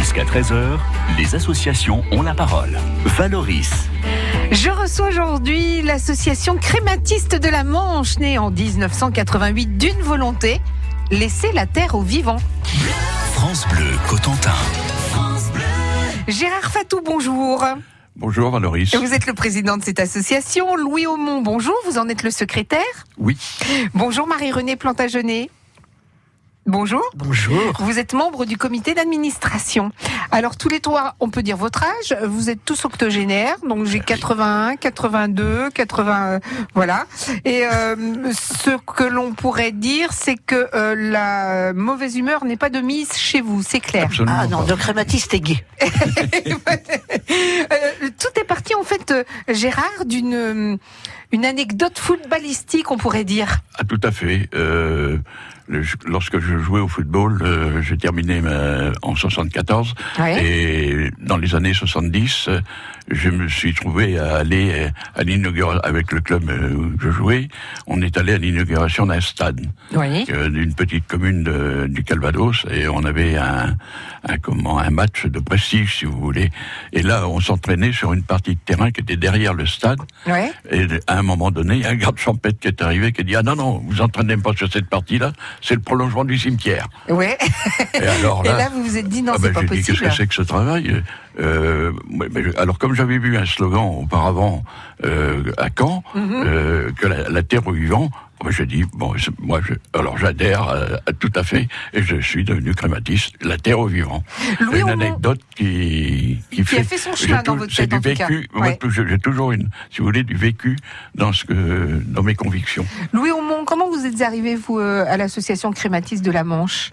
Jusqu'à 13h, les associations ont la parole. Valoris. Je reçois aujourd'hui l'association crématiste de la Manche, née en 1988 d'une volonté, laisser la terre aux vivants. France Bleu Cotentin. Gérard Fatou, bonjour. Bonjour Valoris. Vous êtes le président de cette association. Louis Aumont, bonjour. Vous en êtes le secrétaire. Oui. Bonjour Marie-Renée Plantagenet. Bonjour. Bonjour. Vous êtes membre du comité d'administration. Alors tous les trois, on peut dire votre âge. Vous êtes tous octogénaires, donc j'ai 81, 82, 80, voilà. Et euh, ce que l'on pourrait dire, c'est que euh, la mauvaise humeur n'est pas de mise chez vous, c'est clair. Absolument. Ah non, pas. le crématiste est gay. Euh, tout est parti en fait, euh, Gérard, d'une une anecdote footballistique, on pourrait dire. Ah, tout à fait. Euh, le- lorsque je jouais au football, euh, j'ai terminé ma- en 74 Ouais. et dans les années 70, euh, je me suis trouvé à aller à l'inauguration avec le club euh, où je jouais. On est allé à l'inauguration d'un stade Oui. euh, d'une petite commune de- du Calvados et on avait un, un comment un match de prestige si vous voulez. Et là, on s'entraînait sur une partie de terrain qui était derrière le stade. Ouais. Et à un moment donné, un garde champêtre qui est arrivé qui a dit Ah non, non, vous entraînez pas sur cette partie-là, c'est le prolongement du cimetière. Ouais. Et alors Et là, là, vous vous êtes dit non, ah c'est ben, pas j'ai dit possible. Qu'est-ce que c'est que ce travail? Euh, Alors, comme j'avais vu un slogan auparavant euh, à Caen, Mhm. euh, que la, la terre aux vivants, moi j'ai dit bon, moi, je, alors j'adhère à, à tout à fait, et je suis devenu crématiste, la terre aux vivants. Louis une anecdote qui qui, Qui a fait son chemin dans votre tête, du vécu. moi, Ouais. j'ai toujours une, si vous voulez, du vécu dans ce que, dans mes convictions. Louis Aumont, comment vous êtes arrivé, vous, à l'association crématiste de la Manche?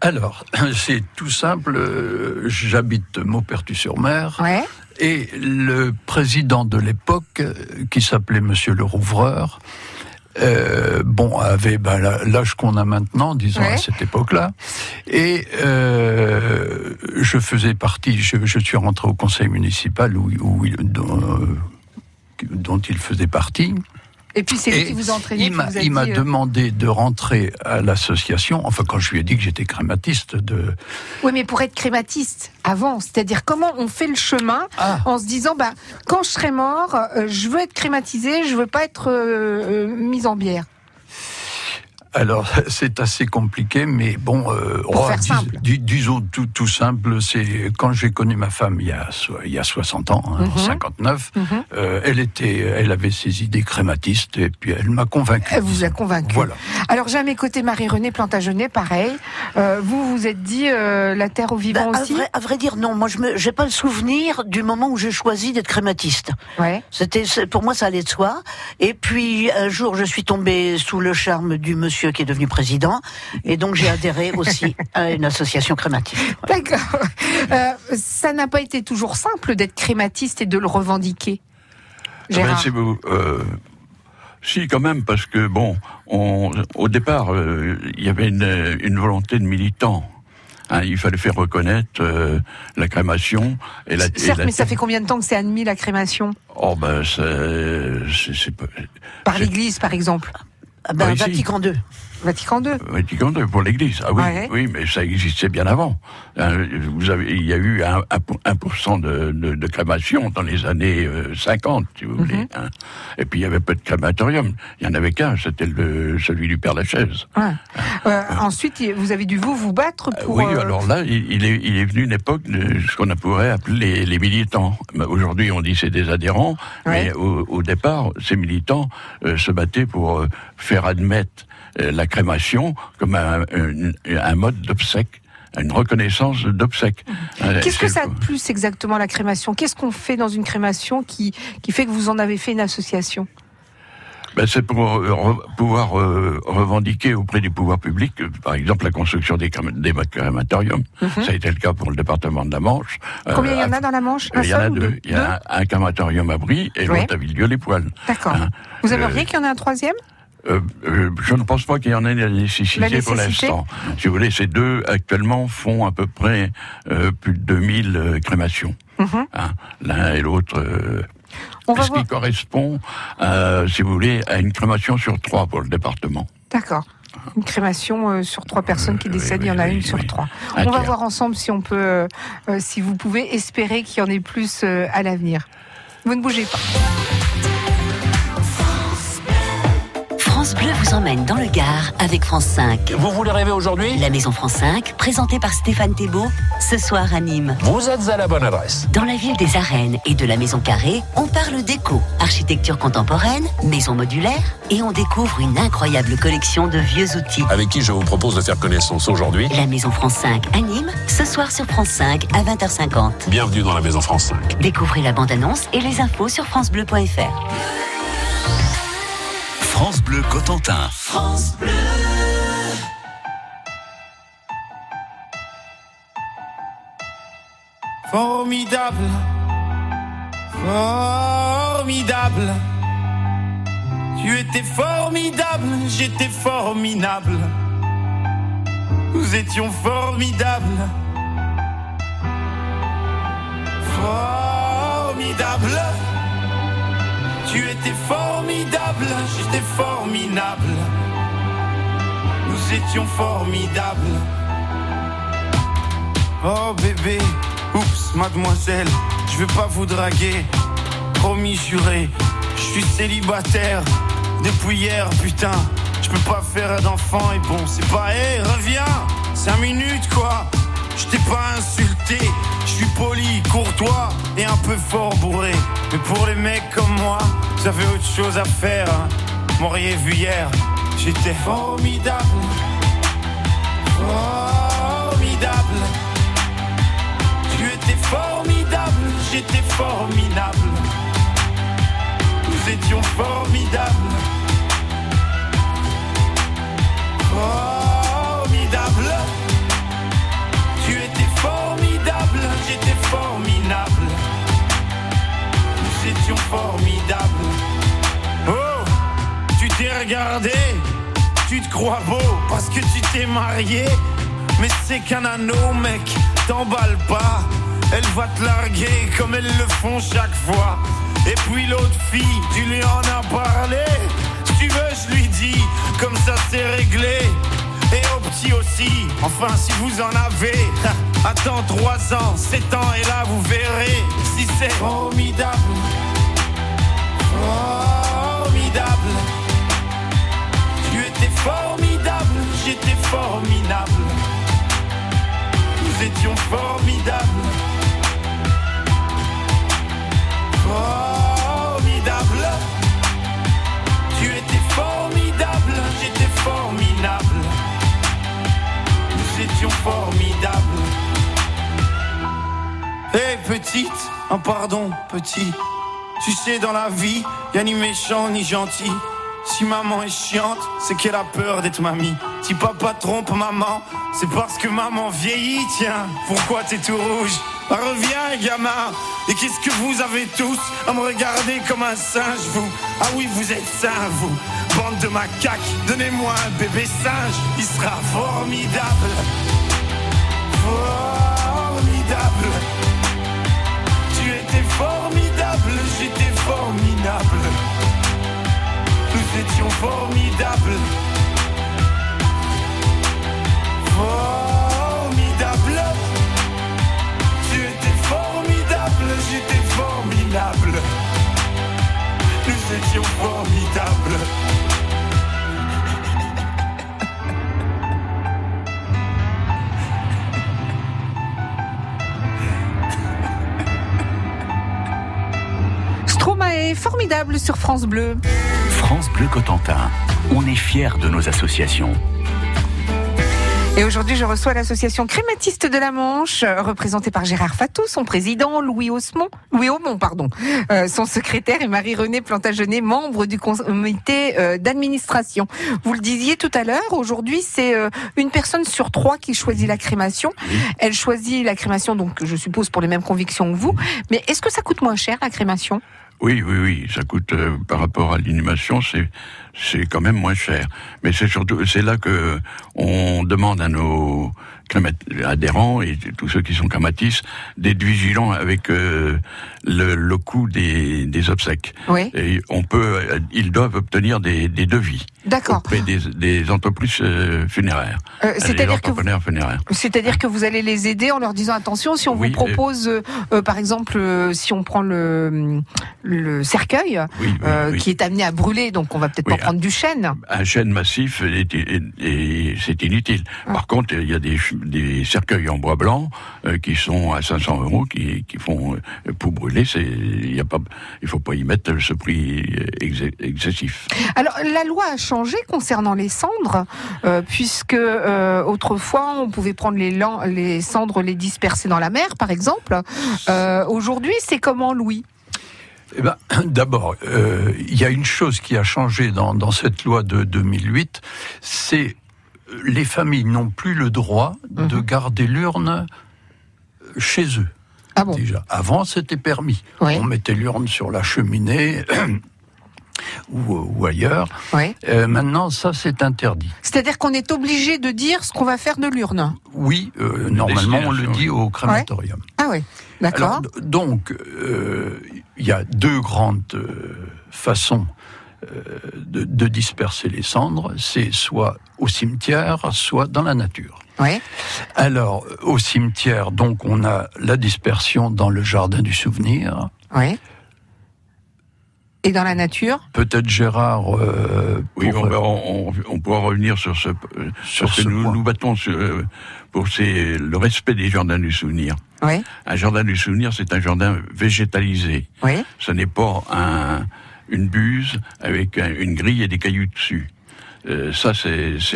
Alors, c'est tout simple. euh, J'habite Maupertu-sur-Mer Ouais. et le président de l'époque, euh, qui s'appelait Monsieur le Rouvreur, euh, bon, avait ben, l'âge qu'on a maintenant, disons Ouais. à cette époque-là, et euh, je faisais partie. Je, je suis rentré au conseil municipal où, où il- dont, euh, dont il faisait partie. Et puis c'est lui qui vous a entraîné, il m'a vous a il m'a dit, euh, demandé de rentrer à l'association. Enfin, quand je lui ai dit que j'étais crématiste, de Oui, mais pour être crématiste, avant, c'est-à-dire comment on fait le chemin Ah. en se disant, bah, quand je serai mort, euh, je veux être crématisé, je veux pas être euh, euh, mise en bière. Alors, c'est assez compliqué, mais bon, euh, Pour faire simple. dis- disons tout, tout simple, c'est quand j'ai connu ma femme il y a, il y a 60 ans, hein, en Mhm. 59, Mhm. euh, elle, était, elle avait ses idées crématistes et puis elle m'a convaincu. Elle vous a convaincu. Voilà. Alors j'ai à mes côtés Marie-Renée Plantagenet, pareil. Euh, vous vous êtes dit euh, la terre aux vivants Bah, à, aussi vrai, à vrai dire, non. Moi, je me, j'ai pas le souvenir du moment où j'ai choisi d'être crématiste. Ouais. C'était, pour moi, ça allait de soi. Et puis, un jour, je suis tombée sous le charme du monsieur qui est devenu président. Et donc, j'ai adhéré aussi à une association crémative. D'accord. Euh, ça n'a pas été toujours simple d'être crématiste et de le revendiquer. Ah ben, Gérard. euh, si, quand même, parce que, bon, on, au départ, euh, il y avait une, une volonté de militants. Hein, il fallait faire reconnaître euh, la crémation et la. et Certes, la- mais ça fait combien de temps que c'est admis la crémation? Oh ben, c'est, c'est, c'est pas- Par l'Église, par exemple Ben. Vatican II. Vatican II. Vatican II pour l'Église. Ah oui, Ouais. oui, mais ça existait bien avant. Hein, Vous avez, il y a eu un, un pour- 1% de, de, de crémation dans les années euh, 50, si vous Mhm. voulez. hein. Et puis il y avait peu de crématorium. Il y en avait qu'un, c'était celui du Père Lachaise. Ouais. Euh, ensuite, vous avez dû vous vous battre pour. oui, euh, alors là, il, est, il est venu une époque de ce qu'on pourrait appeler les, les militants. Aujourd'hui, on dit c'est des adhérents, mais au, au départ, ces militants euh, se battaient pour euh, faire admettre euh, la crémation comme un, un- un mode d'obsèque, une reconnaissance d'obsèque. Euh, Qu'est-ce que ça a de plus exactement la crémation? Qu'est-ce qu'on fait dans une crémation qui, qui fait que vous en avez fait une association? Ben, c'est pour euh, pouvoir euh, revendiquer auprès du pouvoir public, euh, par exemple, la construction des, crém- des crématoriums. Ça a été le cas pour le département de la Manche. Combien il y en Euh, a dans la Manche? Il y en a deux. Il y a un, un crématorium à Brie et l'autre à Villedieu-les-Poils. D'accord. Hein. Vous Euh, aimeriez qu'il y en ait un troisième? Euh, euh, je ne pense pas qu'il y en ait la nécessité, La pour l'instant. Si vous voulez, ces deux actuellement font à peu près euh, plus de 2000 euh, crémations. Mhm. Hein, L'un et l'autre. ce qui correspond, si vous voulez, à une crémation sur trois pour le département. D'accord. Une crémation euh, sur trois personnes qui décèdent, oui, il y en a oui, une sur trois. Un On va voir ensemble si on peut, euh, si vous pouvez espérer qu'il y en ait plus euh, à l'avenir. Vous ne bougez pas. France Bleu vous emmène dans le Gard avec France 5. Vous voulez rêver aujourd'hui? La Maison France 5, présentée par Stéphane Thébault, ce soir à Nîmes. Vous êtes à la bonne adresse. Dans la ville des arènes et de la Maison Carrée, on parle déco, architecture contemporaine, maison modulaire et on découvre une incroyable collection de vieux outils. Avec qui je vous propose de faire connaissance aujourd'hui? La Maison France 5 à Nîmes, ce soir sur France 5 à 20h50. Bienvenue dans la Maison France 5. Découvrez la bande-annonce et les infos sur francebleu.fr. France Bleu Cotentin. Formidable, formidable. Tu étais formidable, j'étais formidable. Nous étions formidables. Formidable. Tu étais formidable, j'étais formidable. Nous étions formidables. Oh bébé, oups, mademoiselle, je vais pas vous draguer. Promis juré, je suis célibataire depuis hier, putain. Je peux pas faire d'enfant et bon, c'est pas, hé, reviens, cinq minutes quoi. Je t'ai pas insulté, je suis poli, courtois et un peu fort bourré. Mais pour les mecs comme moi, avez autre chose à faire. Hein. M'auriez vu hier, j'étais formidable. Formidable. Tu étais formidable, j'étais formidable. Nous étions formidables. Formidable. Formidables. Oh, tu t'es regardé, tu te crois beau parce que tu t'es marié. Mais c'est qu'un anneau, mec, t'emballe pas. Elle va te larguer comme elles le font chaque fois. Et puis l'autre fille, tu lui en as parlé. Si tu veux, je lui dis, comme ça c'est réglé. Et au petit aussi, enfin si vous en avez. Attends 3 ans, 7 ans, et là vous verrez si c'est formidable. Formidable. Tu étais formidable, j'étais formidable. Nous étions formidables. Formidable. Tu étais formidable, j'étais formidable. Nous étions formidables. Hé petite, un pardon petit. Tu sais dans la vie, y a ni méchant ni gentil. Si maman est chiante, c'est qu'elle a peur d'être mamie. Si papa trompe maman, c'est parce que maman vieillit, tiens. Pourquoi t'es tout rouge? Bah, Reviens, gamin. Et qu'est-ce que vous avez tous à me regarder comme un singe, vous? Ah oui, vous êtes sains, vous. Bande de macaques, donnez-moi un bébé singe. Il sera formidable. Formidable. J'étais formidable. Nous étions formidables. Formidable. Formidable sur France Bleu. France Bleu Cotentin. On est fiers de nos associations. Et aujourd'hui, je reçois l'association Crématiste de la Manche, représentée par Gérard Fatou, son président, Louis Osmond, Louis Aumont, pardon, euh, son secrétaire et Marie-Renée Plantagenet, membre du comité euh, d'administration. Vous le disiez tout à l'heure, aujourd'hui, c'est euh, une personne sur trois qui choisit la crémation. Elle choisit la crémation, donc je suppose pour les mêmes convictions que vous. Mais est-ce que ça coûte moins cher la crémation? Oui, oui, oui, ça coûte euh, par rapport à l'inhumation, c'est c'est quand même moins cher. Mais c'est surtout c'est là que on demande à nos adhérents et tous ceux qui sont crématistes d'être vigilants avec euh, le, le coût des, des obsèques. Oui. Et on peut, euh, ils doivent obtenir des, des devis. D'accord. auprès des, des entreprises euh, funéraires, Euh, C'est-à-dire que vous- entrepreneurs funéraires. C'est-à-dire que vous allez les aider en leur disant attention si on Oui, vous propose, euh, euh, par exemple, si on prend le, le cercueil Oui, oui, oui. qui est amené à brûler, donc on va peut-être pas prendre du chêne. un chêne massif, est- est- est- c'est inutile. Ah. Par contre, il y a des, des cercueils en bois blanc euh, qui sont à 500 euros, qui, qui font euh, pour brûler. C'est, il y a pas, il faut pas y mettre ce prix euh, ex- excessif. Alors la loi a changé concernant les cendres, euh, puisque euh, autrefois on pouvait prendre les, les cendres, les disperser dans la mer, par exemple. Euh, Aujourd'hui, c'est comment, Louis? Eh ben, D'abord, euh, il y a une chose qui a changé dans, dans cette loi de 2008, c'est les familles n'ont plus le droit de garder l'urne chez eux. Ah bon Déjà, avant c'était permis. Oui. On mettait l'urne sur la cheminée ou, ou ailleurs. Oui. Euh, maintenant, ça c'est interdit. C'est-à-dire qu'on est obligé de dire ce qu'on va faire de l'urne. Oui, euh, normalement on le dit au crématorium. Ah oui, d'accord. Donc, euh, il y a deux grandes euh, façons euh, de, de disperser les cendres. C'est soit au cimetière, soit dans la nature. Oui. Alors, au cimetière, donc, on a la dispersion dans le jardin du souvenir. Oui. Et dans la nature? Peut-être Gérard. euh, Oui, pour- on, va- on, on pourra revenir sur ce, euh, Sur que ce nous point. nous battons sur, euh, pour ces- le respect des jardins du souvenir. Oui. Un jardin du souvenir, c'est un jardin végétalisé. Oui. Ce n'est pas un, une buse avec un- une grille et des cailloux dessus. Euh, ça, c'est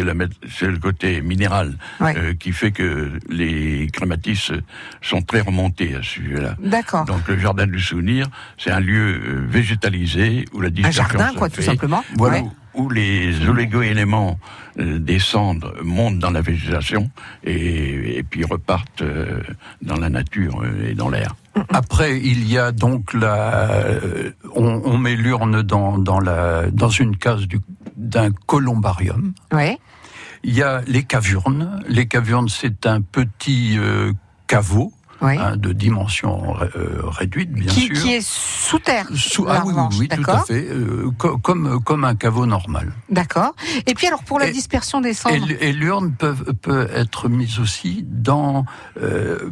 le côté minéral Ouais. euh, qui fait que les clématis sont très remontés à ce sujet-là. D'accord. Donc le jardin du souvenir, c'est un lieu euh, végétalisé où la Un dispersion jardin, se quoi, tout simplement. Voilà. Ouais. où les olégo-éléments euh, des cendres montent dans la végétation et, et puis repartent euh, dans la nature euh, et dans l'air. Après, il y a donc la. euh, on, on met l'urne dans, dans, la, dans une case du- d'un columbarium. Oui. Il y a les cavurnes. Les cavurnes, c'est un petit euh, caveau Oui. hein, de dimension euh, réduite, bien Qui, sûr. qui est sous terre. Sous- ah oui, oui, revanche, oui, tout à fait, euh, co- comme, comme un caveau normal. D'accord. Et puis alors pour la Et- dispersion des cendres. et l'urne peut, peut être mise aussi dans, euh,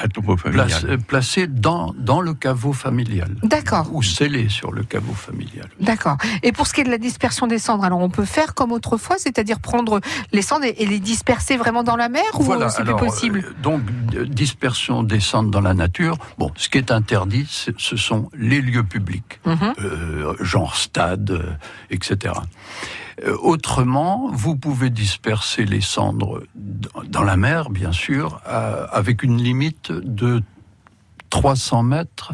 Un tombeau familial. place- euh, placée dans, dans le caveau familial. D'accord. Ou scellée sur le caveau familial. D'accord. Et pour ce qui est de la dispersion des cendres, alors on peut faire comme autrefois, c'est-à-dire prendre les cendres et, et les disperser vraiment dans la mer ou euh, c'est plus possible euh, donc, euh, dispersion des cendres dans la nature. Bon, ce qui est interdit, c'est- ce sont les lieux publics, Mhm. euh, genre stade, euh, etc. Euh, autrement, vous pouvez disperser les cendres dans la mer, bien sûr, à- avec une limite de 300 mètres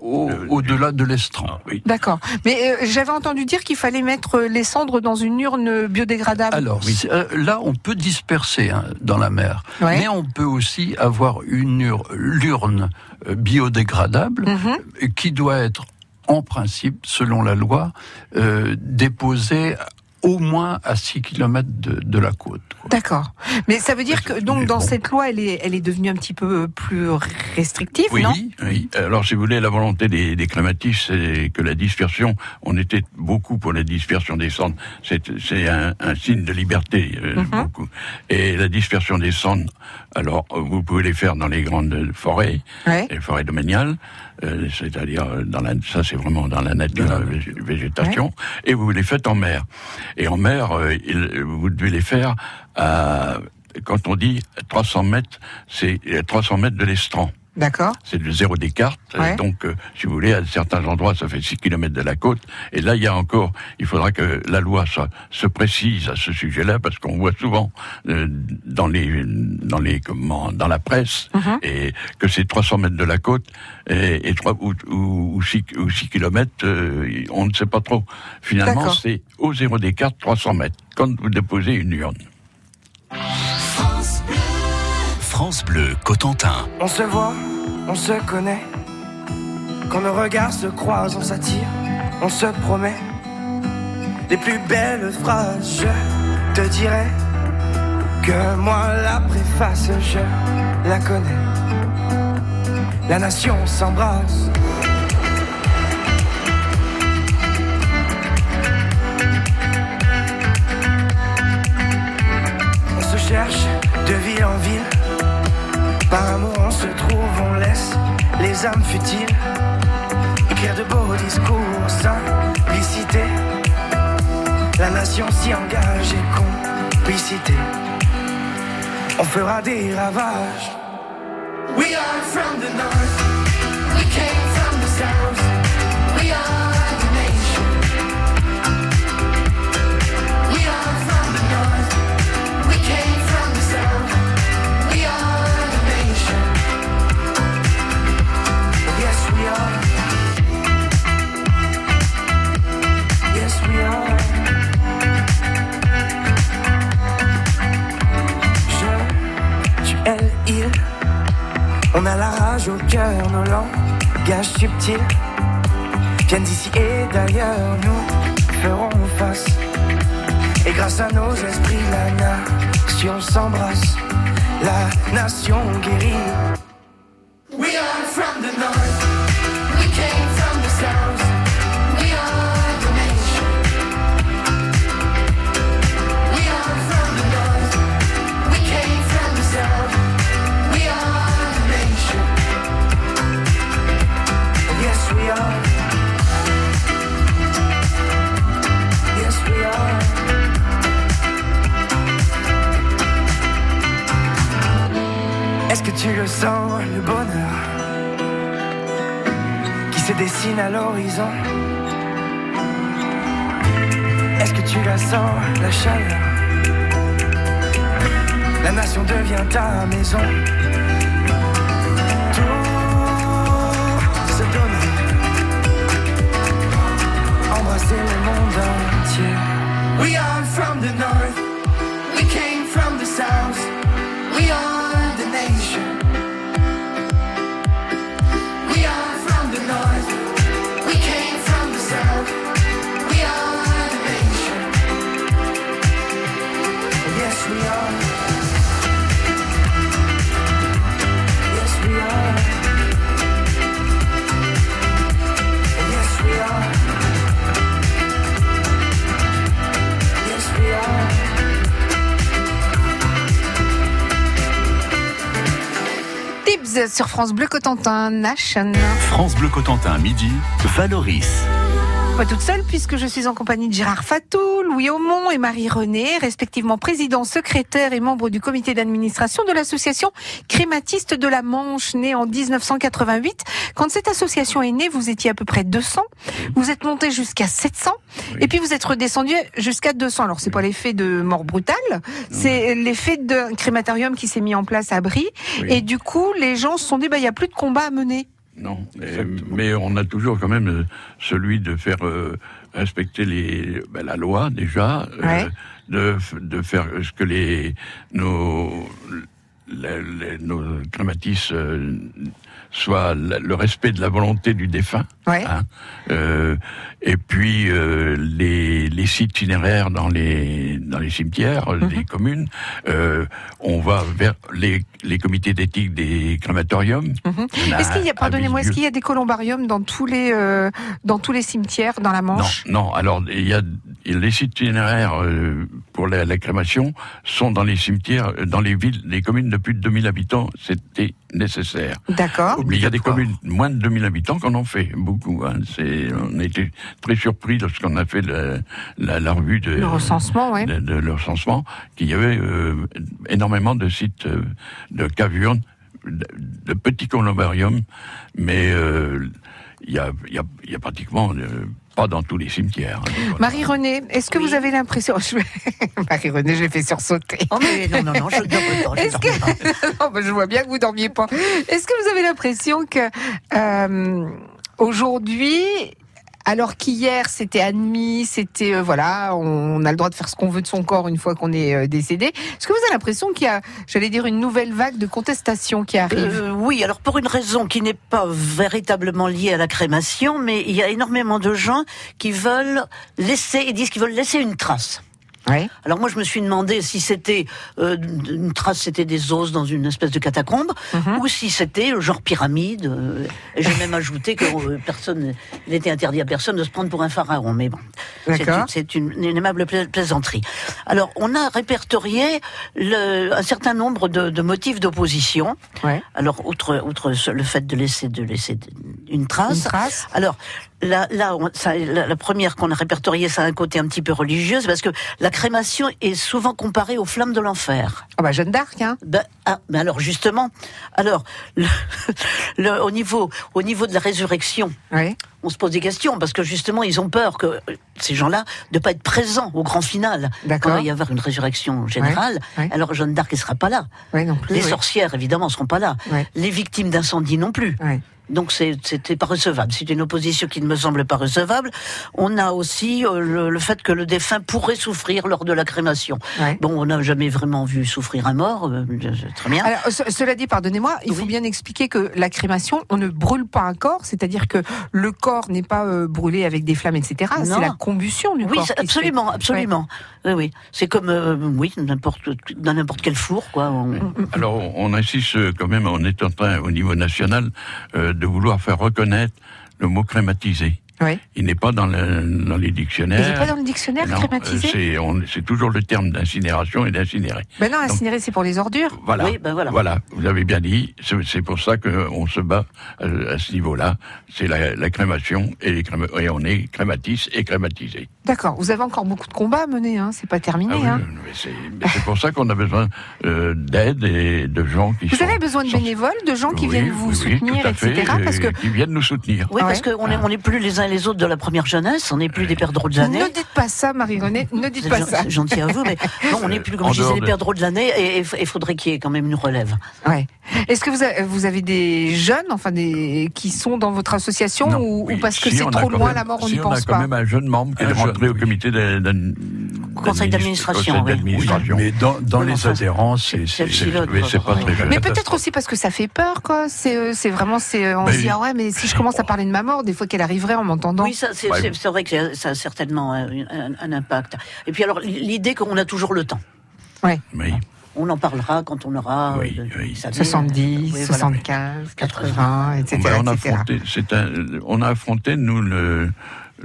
au- au-delà de l'estran. Ah, oui. D'accord. Mais euh, j'avais entendu dire qu'il fallait mettre les cendres dans une urne biodégradable. Alors euh, là, on peut disperser hein, dans la mer, Ouais. mais on peut aussi avoir une ur- l'urne euh, biodégradable Mhm. euh, qui doit être, en principe, selon la loi, euh, au moins à 6 km de, de la côte. D'accord. Mais ça veut dire que donc Mais dans bon. cette loi, elle est, elle est devenue un petit peu plus restrictive, Oui, non? oui. Alors, si vous voulez, la volonté des, des clématis, c'est que la dispersion, on était beaucoup pour la dispersion des cendres. C'est un, un signe de liberté, euh, Mhm. beaucoup. Et la dispersion des cendres, alors, vous pouvez les faire dans les grandes forêts, Ouais. les forêts domaniales, euh, c'est-à-dire euh, dans la, ça c'est vraiment dans la nature, la la vég- végétation, et vous les faites en mer. Et en mer, euh, il- vous devez les faire à, quand on dit 300 mètres, c'est 300 mètres de l'estran. D'accord. C'est le zéro des cartes. Ouais. Donc, euh, si vous voulez, à certains endroits, ça fait 6 km de la côte. Et là, il y a encore, il faudra que la loi se précise à ce sujet-là, parce qu'on voit souvent euh, dans les, dans les, comment, dans la presse, Mhm. et que c'est 300 mètres de la côte et, et 3 ou, ou, ou 6, ou 6 km, on ne sait pas trop. Finalement, c'est au zéro des cartes 300 mètres quand vous déposez une urne. France Bleu Cotentin. On se voit, on se connaît. Quand nos regards se croisent, on s'attire, on se promet. Les plus belles phrases, je te dirai que moi la préface, je la connais. La nation s'embrasse. On se cherche de ville en ville par amour on se trouve, on laisse les âmes futiles. Écrire de beaux discours, simplicité. La nation s'y engage et complicité. On fera des ravages. We are from the north. Langages subtils viennent d'ici et d'ailleurs, nous ferons face. Et grâce à nos esprits, la nation s'embrasse, la nation guérit. La chaleur La nation devient ta maison. France Bleu Cotentin, Nation. France Bleu Cotentin, midi, Valoris. Pas toute seule puisque je suis en compagnie de Gérard Fatou, Louis Aumont et Marie-Renée, respectivement président, secrétaire et membre du comité d'administration de l'association Crématiste de la Manche, née en 1988. Quand cette association est née, vous étiez à peu près 200. Vous êtes monté jusqu'à 700 et puis vous êtes redescendu jusqu'à 200. Alors c'est pas l'effet de mort brutale, c'est l'effet d'un crématorium qui s'est mis en place à Brie Oui. et du coup les gens se sont dit bah il y a plus de combat à mener. Non, mais, mais on a toujours quand même euh, celui de faire euh, respecter les, ben, la loi déjà, euh, de, faire ce que les nos les- les- nos crématis euh, soit le respect de la volonté du défunt. Ouais. hein. Euh, et puis euh, les, les sites funéraires dans les dans les cimetières des communes, euh, on va vers les, les comités d'éthique des crématoriums. A Est-ce qu'il y a, pardonnez-moi, est-ce qu'il y a des columbariums dans tous les euh, dans tous les cimetières dans la Non, Manche? non. Alors, il y a les sites funéraires euh, pour la, la crémation sont dans les cimetières, euh, dans les villes, les communes de plus de 2000 habitants. C'était nécessaire. D'accord. Mais il y a des communes moins de 2000 habitants qu'on en fait beaucoup. Hein. C'est, on a été très surpris lorsqu'on a fait la, la revue de, Le recensement, ouais. de, de le recensement, qu'il y avait euh, énormément de sites euh, de cavurnes, de, de petits columbariums, mais euh, il y, a, y, a, y a pratiquement pas dans tous les cimetières. hein. Marie-Renée, est-ce que Oui. vous avez l'impression... je vais- Marie-Renée, j'ai fait sursauter. Oh, mais non, non, non, je ne dors pas. je que... Non, je vois bien que vous dormiez pas. Est-ce que vous avez l'impression que euh, aujourd'hui, alors qu'hier c'était admis, c'était euh, voilà, on a le droit de faire ce qu'on veut de son corps une fois qu'on est euh, décédé. Est-ce que vous avez l'impression qu'il y a, j'allais dire, une nouvelle vague de contestation qui arrive? Euh, oui, alors pour une raison qui n'est pas véritablement liée à la crémation, mais il y a énormément de gens qui veulent laisser, ils disent qu'ils veulent laisser une trace. Ouais. Alors moi, je me suis demandé si c'était euh, une trace, c'était des os dans une espèce de catacombe, Mhm. ou si c'était euh, genre pyramide. euh, et J'ai même ajouté que euh, personne, il était interdit à personne de se prendre pour un pharaon. Mais bon, c'est une, c'est une, une aimable pla- plaisanterie. Alors, on a répertorié le, un certain nombre de, de motifs d'opposition. Ouais. Alors, outre, le fait de laisser, de laisser une trace. Une trace. Alors, là, là on- ça, la, la première qu'on a répertoriée, ça a un côté un petit peu religieux, parce que la crémation est souvent comparée aux flammes de l'enfer. Ah bah Jeanne d'Arc, hein. Ben, ah, mais alors justement, alors le, le- au niveau au niveau de la résurrection, Ouais. On se pose des questions parce que justement ils ont peur que euh, ces gens-là de pas être présents au grand final. Quand il va y avoir une résurrection générale, Ouais, ouais. alors Jeanne d'Arc ne sera pas là. Ouais, non plus. Les sorcières évidemment seront pas là. Les victimes d'incendie non plus. Donc c'était pas recevable. C'est une opposition qui ne me semble pas recevable. On a aussi euh, le, le fait que le défunt pourrait souffrir lors de la crémation. Ouais. Bon, on n'a jamais vraiment vu souffrir un mort. euh, très bien. Alors, ce- cela dit, pardonnez-moi, il faut bien expliquer que la crémation, on ne brûle pas un corps, c'est-à-dire que le corps n'est pas euh, brûlé avec des flammes, etc. Non. C'est la combustion du oui, corps. absolument, absolument. Oui, oui. C'est comme, euh, oui, n'importe dans n'importe quel four, quoi. On- Alors, on insiste euh, quand même, on est en train, au niveau national, euh, de vouloir faire reconnaître le mot crématisé. Oui. Il n'est pas dans, le- dans les Il dictionnaires. n'est pas dans le dictionnaire Non, crématisé euh, c'est on- c'est toujours le terme d'incinération et d'incinérer. Ben non, incinérer, c'est pour les ordures. Voilà. Oui, ben voilà. vous avez bien dit. C'est c'est pour ça qu'on se bat à, à ce niveau-là. C'est la, la crémation et, les créma- et on est crématis et crématisé. D'accord. Vous avez encore beaucoup de combats à mener, hein. C'est pas terminé, Ah oui, hein. mais c'est mais c'est pour ça qu'on a besoin euh, d'aide et de gens qui Vous sont. avez besoin de sont- bénévoles, de gens qui Oui, viennent vous soutenir, tout à fait, etc. Parce que euh, qui viennent nous soutenir. Oui, Ah parce qu'on n'est on n'est plus les uns et les autres de la première jeunesse, on n'est plus des perdreaux de l'année. ne dites pas ça, Marie-Renée. Ne dites pas ça. c'est gentil à vous, mais non, on n'est plus, comme En je disais, dehors les de- perdreaux de l'année, et il faudrait qu'il y ait quand même une relève. Ouais. Est-ce que vous avez, vous avez des jeunes, enfin des qui sont dans votre association Non, ou, parce que Si, c'est on trop loin même- la mort, on si, n'y on pense a quand pas même un jeune membre qui Un est jeune, rentré au comité de- d'ad- Conseil d'administration, oui. Mais dans, dans Oui, les enfin, adhérents, c'est Mais c'est pas Oui. très jeune. Mais peut-être aussi parce que ça fait peur, quoi. C'est, euh, vraiment, c'est, euh, on Mais- se dit ah ouais, mais si je commence à parler de ma mort, des fois qu'elle arriverait en Oui, ça, c'est Ouais. vrai que ça- a certainement un, un- un impact. Et puis alors, l'idée qu'on a toujours le temps. Oui. On en parlera quand on aura Oui, euh, oui. vous savez, 70, oui, voilà. 75, 80, etc. Ben, on, a etc. affronté, c'est un- on a affronté, nous, le,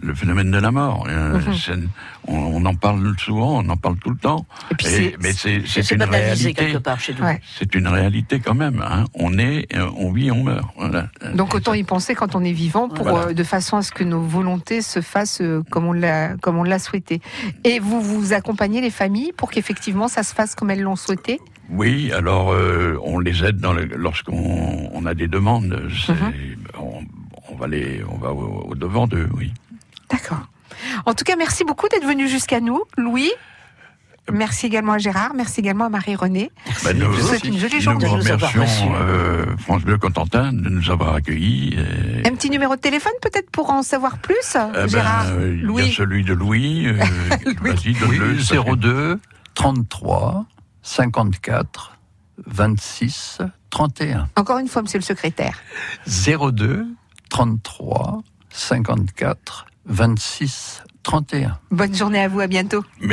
le phénomène de la mort. Euh, Mhm. on, on en parle souvent, on en parle tout le temps. Et puis c'est- mais c'est une banalisé quelque réalité. part chez nous. Ouais. C'est une réalité quand même. Hein. On est, euh, on vit, on meurt. Voilà. Donc autant y penser quand on est vivant, pour Voilà. euh, de façon à ce que nos volontés se fassent euh, comme on l'a comme on l'a souhaité. Et vous vous accompagnez les familles pour qu'effectivement ça se fasse comme elles l'ont souhaité? Oui, alors euh, on les aide le- lorsqu'on on a des demandes. Mhm. on, on va les, on va au, au devant d'eux. Oui. D'accord. En tout cas, merci beaucoup d'être venu jusqu'à nous, Louis. Merci également à Gérard, merci également à Marie-Renée. Ben, nous, vous souhaite une jolie journée. de nous avoir remercions euh, France Bleu Cotentin de nous avoir accueillis. et- Un petit numéro de téléphone peut-être pour en savoir plus, Eh ben, Gérard, euh, il y a Louis. celui de Louis. euh, Vas-y, donne-le. Oui, ça fait- 02 33 54 26 31. Encore une fois, monsieur le secrétaire. 02 33 54 26 31. Bonne journée à vous, à bientôt. Merci.